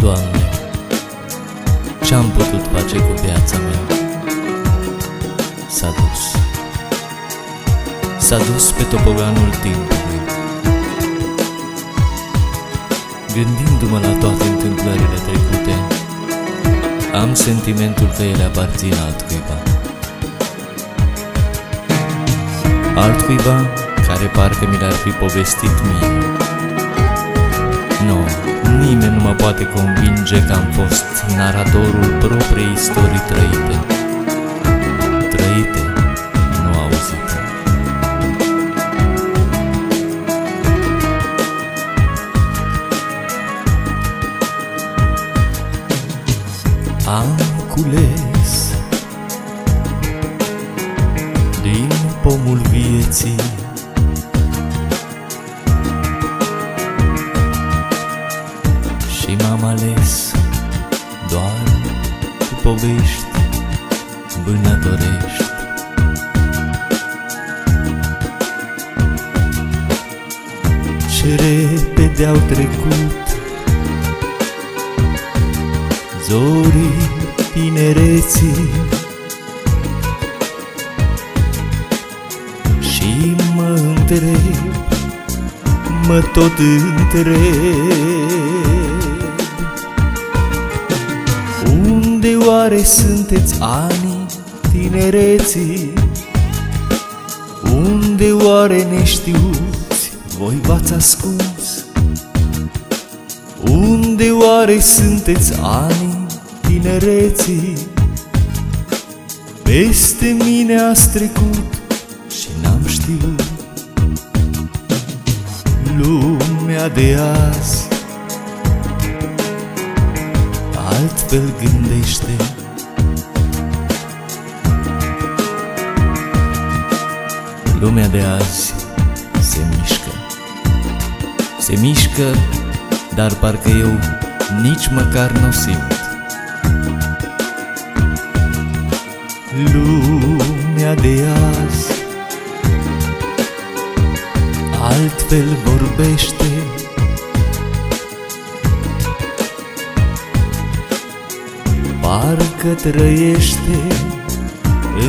Doamne, ce-am putut face cu viața mea? S-a dus. S-a dus pe topoganul timpului. Gândindu-mă la toate întâmplările trecute, am sentimentul că ele aparțin altcuiva. Altcuiva care parcă mi le-ar fi povestit mie. Nu, nimeni nu mă poate convinge că am fost naratorul propriei istorii trăite. Trăite, nu auzite. Am cules din pomul vieții Și m-am ales doar cu povești vânătorești. Ce repede au trecut zorii tinereții Și mă întreb, mă tot întreb Unde oare sunteți anii tinereții? Unde oare neștiuți voi v-ați ascuns? Unde oare sunteți anii tinereții? Peste mine ați trecut și n-am știut Lumea de azi altfel gândește. Lumea de azi se mișcă. Se mișcă, dar parcă eu nici măcar nu simt. Lumea de azi altfel vorbește Parcă trăiește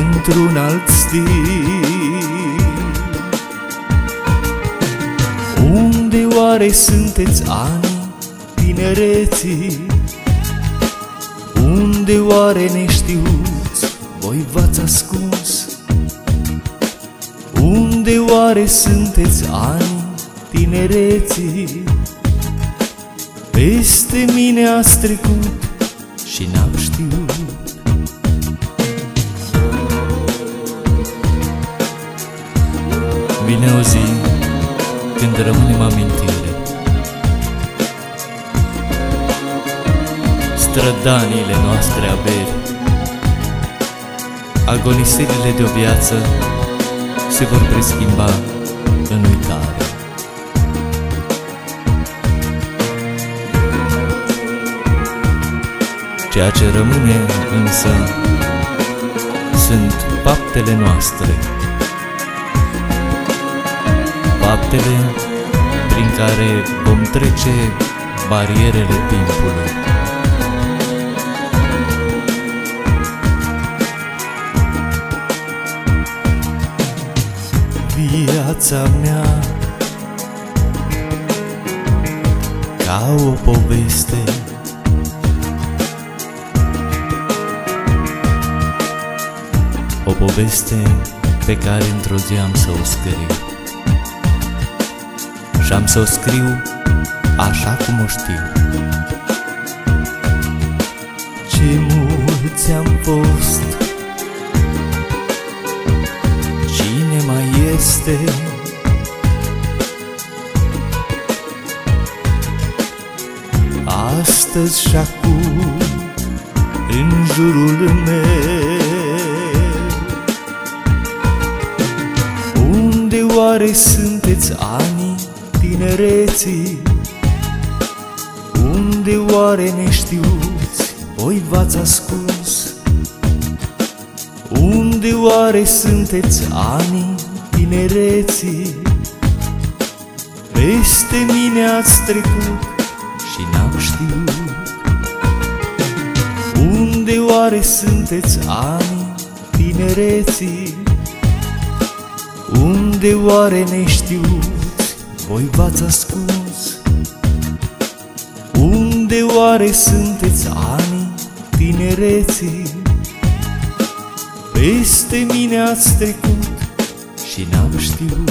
într-un alt stil Unde oare sunteți ani tinereții? Unde oare neștiuți voi v-ați ascuns? Unde oare sunteți ani tinereții? Peste mine ați trecut și n-am știut. Vine o zi când rămânem amintire. Strădaniile noastre averi Agonisirile de o viață se vor preschimba în uitare Ceea ce rămâne însă sunt faptele noastre, faptele prin care vom trece barierele timpului. Viața mea ca o poveste O poveste pe care într-o zi am să o scriu. Și am să o scriu așa cum o știu. Ce mulți am fost Cine mai este Astăzi și acum în jurul meu Unde oare sunteți anii tinereții? Unde oare neștiuți voi v-ați ascuns? Unde oare sunteți anii tinereții? Peste mine ați trecut și n-am știut Unde oare sunteți ani tinereții? Unde oare neștiuți voi v-ați ascuns? Unde oare sunteți ani tinereții? Peste mine ați trecut și n-am știut